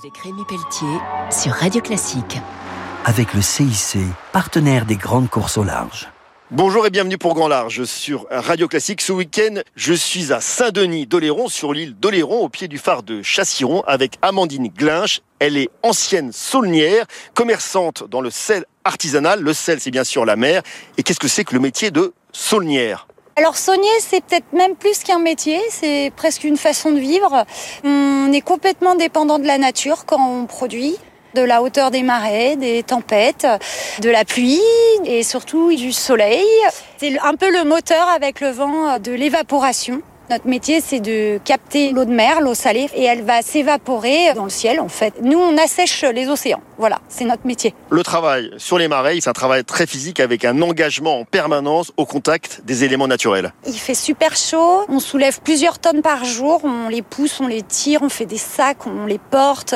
Avec Rémi Pelletier sur Radio Classique. Avec le CIC, partenaire des grandes courses au large. Bonjour et bienvenue pour Grand Large sur Radio Classique. Ce week-end, je suis à Saint-Denis d'Oléron, sur l'île d'Oléron, au pied du phare de Chassiron, avec Amandine Glinch. Elle est ancienne saulnière, commerçante dans le sel artisanal. Le sel, c'est bien sûr la mer. Et qu'est-ce que c'est que le métier de saulnière? Alors saunier, c'est peut-être même plus qu'un métier, c'est presque une façon de vivre. On est complètement dépendant de la nature quand on produit de la hauteur des marais, des tempêtes, de la pluie et surtout du soleil. C'est un peu le moteur avec le vent de l'évaporation. Notre métier, c'est de capter l'eau de mer, l'eau salée, et elle va s'évaporer dans le ciel, en fait. Nous, on assèche les océans. Voilà, c'est notre métier. Le travail sur les marais, c'est un travail très physique avec un engagement en permanence au contact des éléments naturels. Il fait super chaud, on soulève plusieurs tonnes par jour, on les pousse, on les tire, on fait des sacs, on les porte.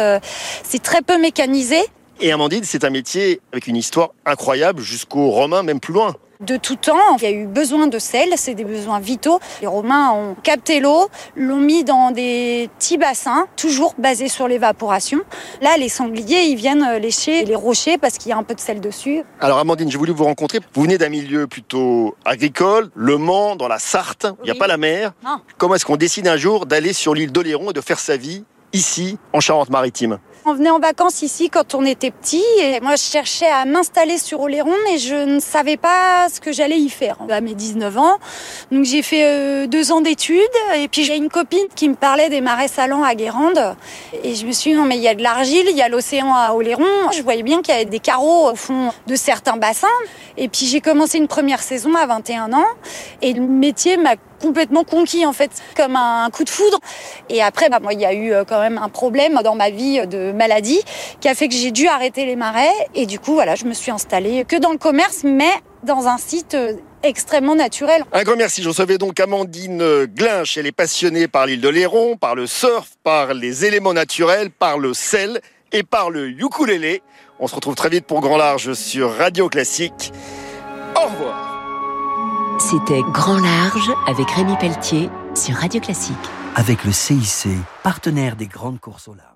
C'est très peu mécanisé. Et Amandine, c'est un métier avec une histoire incroyable jusqu'aux Romains, même plus loin de tout temps. Il y a eu besoin de sel, c'est des besoins vitaux. Les Romains ont capté l'eau, l'ont mis dans des petits bassins, toujours basés sur l'évaporation. Là, les sangliers, ils viennent lécher les rochers parce qu'il y a un peu de sel dessus. Alors Amandine, j'ai voulu vous rencontrer. Vous venez d'un milieu plutôt agricole, Le Mans, dans la Sarthe. Il n'y a pas la mer. Non. Comment est-ce qu'on décide un jour d'aller sur l'île d'Oléron et de faire sa vie ici, en Charente-Maritime? On venait en vacances ici quand on était petit et moi je cherchais à m'installer sur Oléron mais je ne savais pas ce que j'allais y faire à mes 19 ans. Donc j'ai fait euh, deux ans d'études et puis j'ai une copine qui me parlait des marais salants à Guérande et je me suis dit non mais il y a de l'argile, il y a l'océan à Oléron. Je voyais bien qu'il y avait des carreaux au fond de certains bassins et puis j'ai commencé une première saison à 21 ans et le métier m'a complètement conquis en fait, comme un coup de foudre. Et après, bah, moi, il y a eu euh, quand même un problème dans ma vie de maladie qui a fait que j'ai dû arrêter les marais. Et du coup, voilà, je me suis installée que dans le commerce, mais dans un site euh, extrêmement naturel. Un grand merci. Je recevais donc Amandine Glinch. Elle est passionnée par l'île de Léron, par le surf, par les éléments naturels, par le sel et par le ukulélé. On se retrouve très vite pour Grand Large sur Radio Classique. Au revoir. C'était Grand Large avec Rémi Pelletier sur Radio Classique. Avec le CIC, partenaire des grandes courses au large.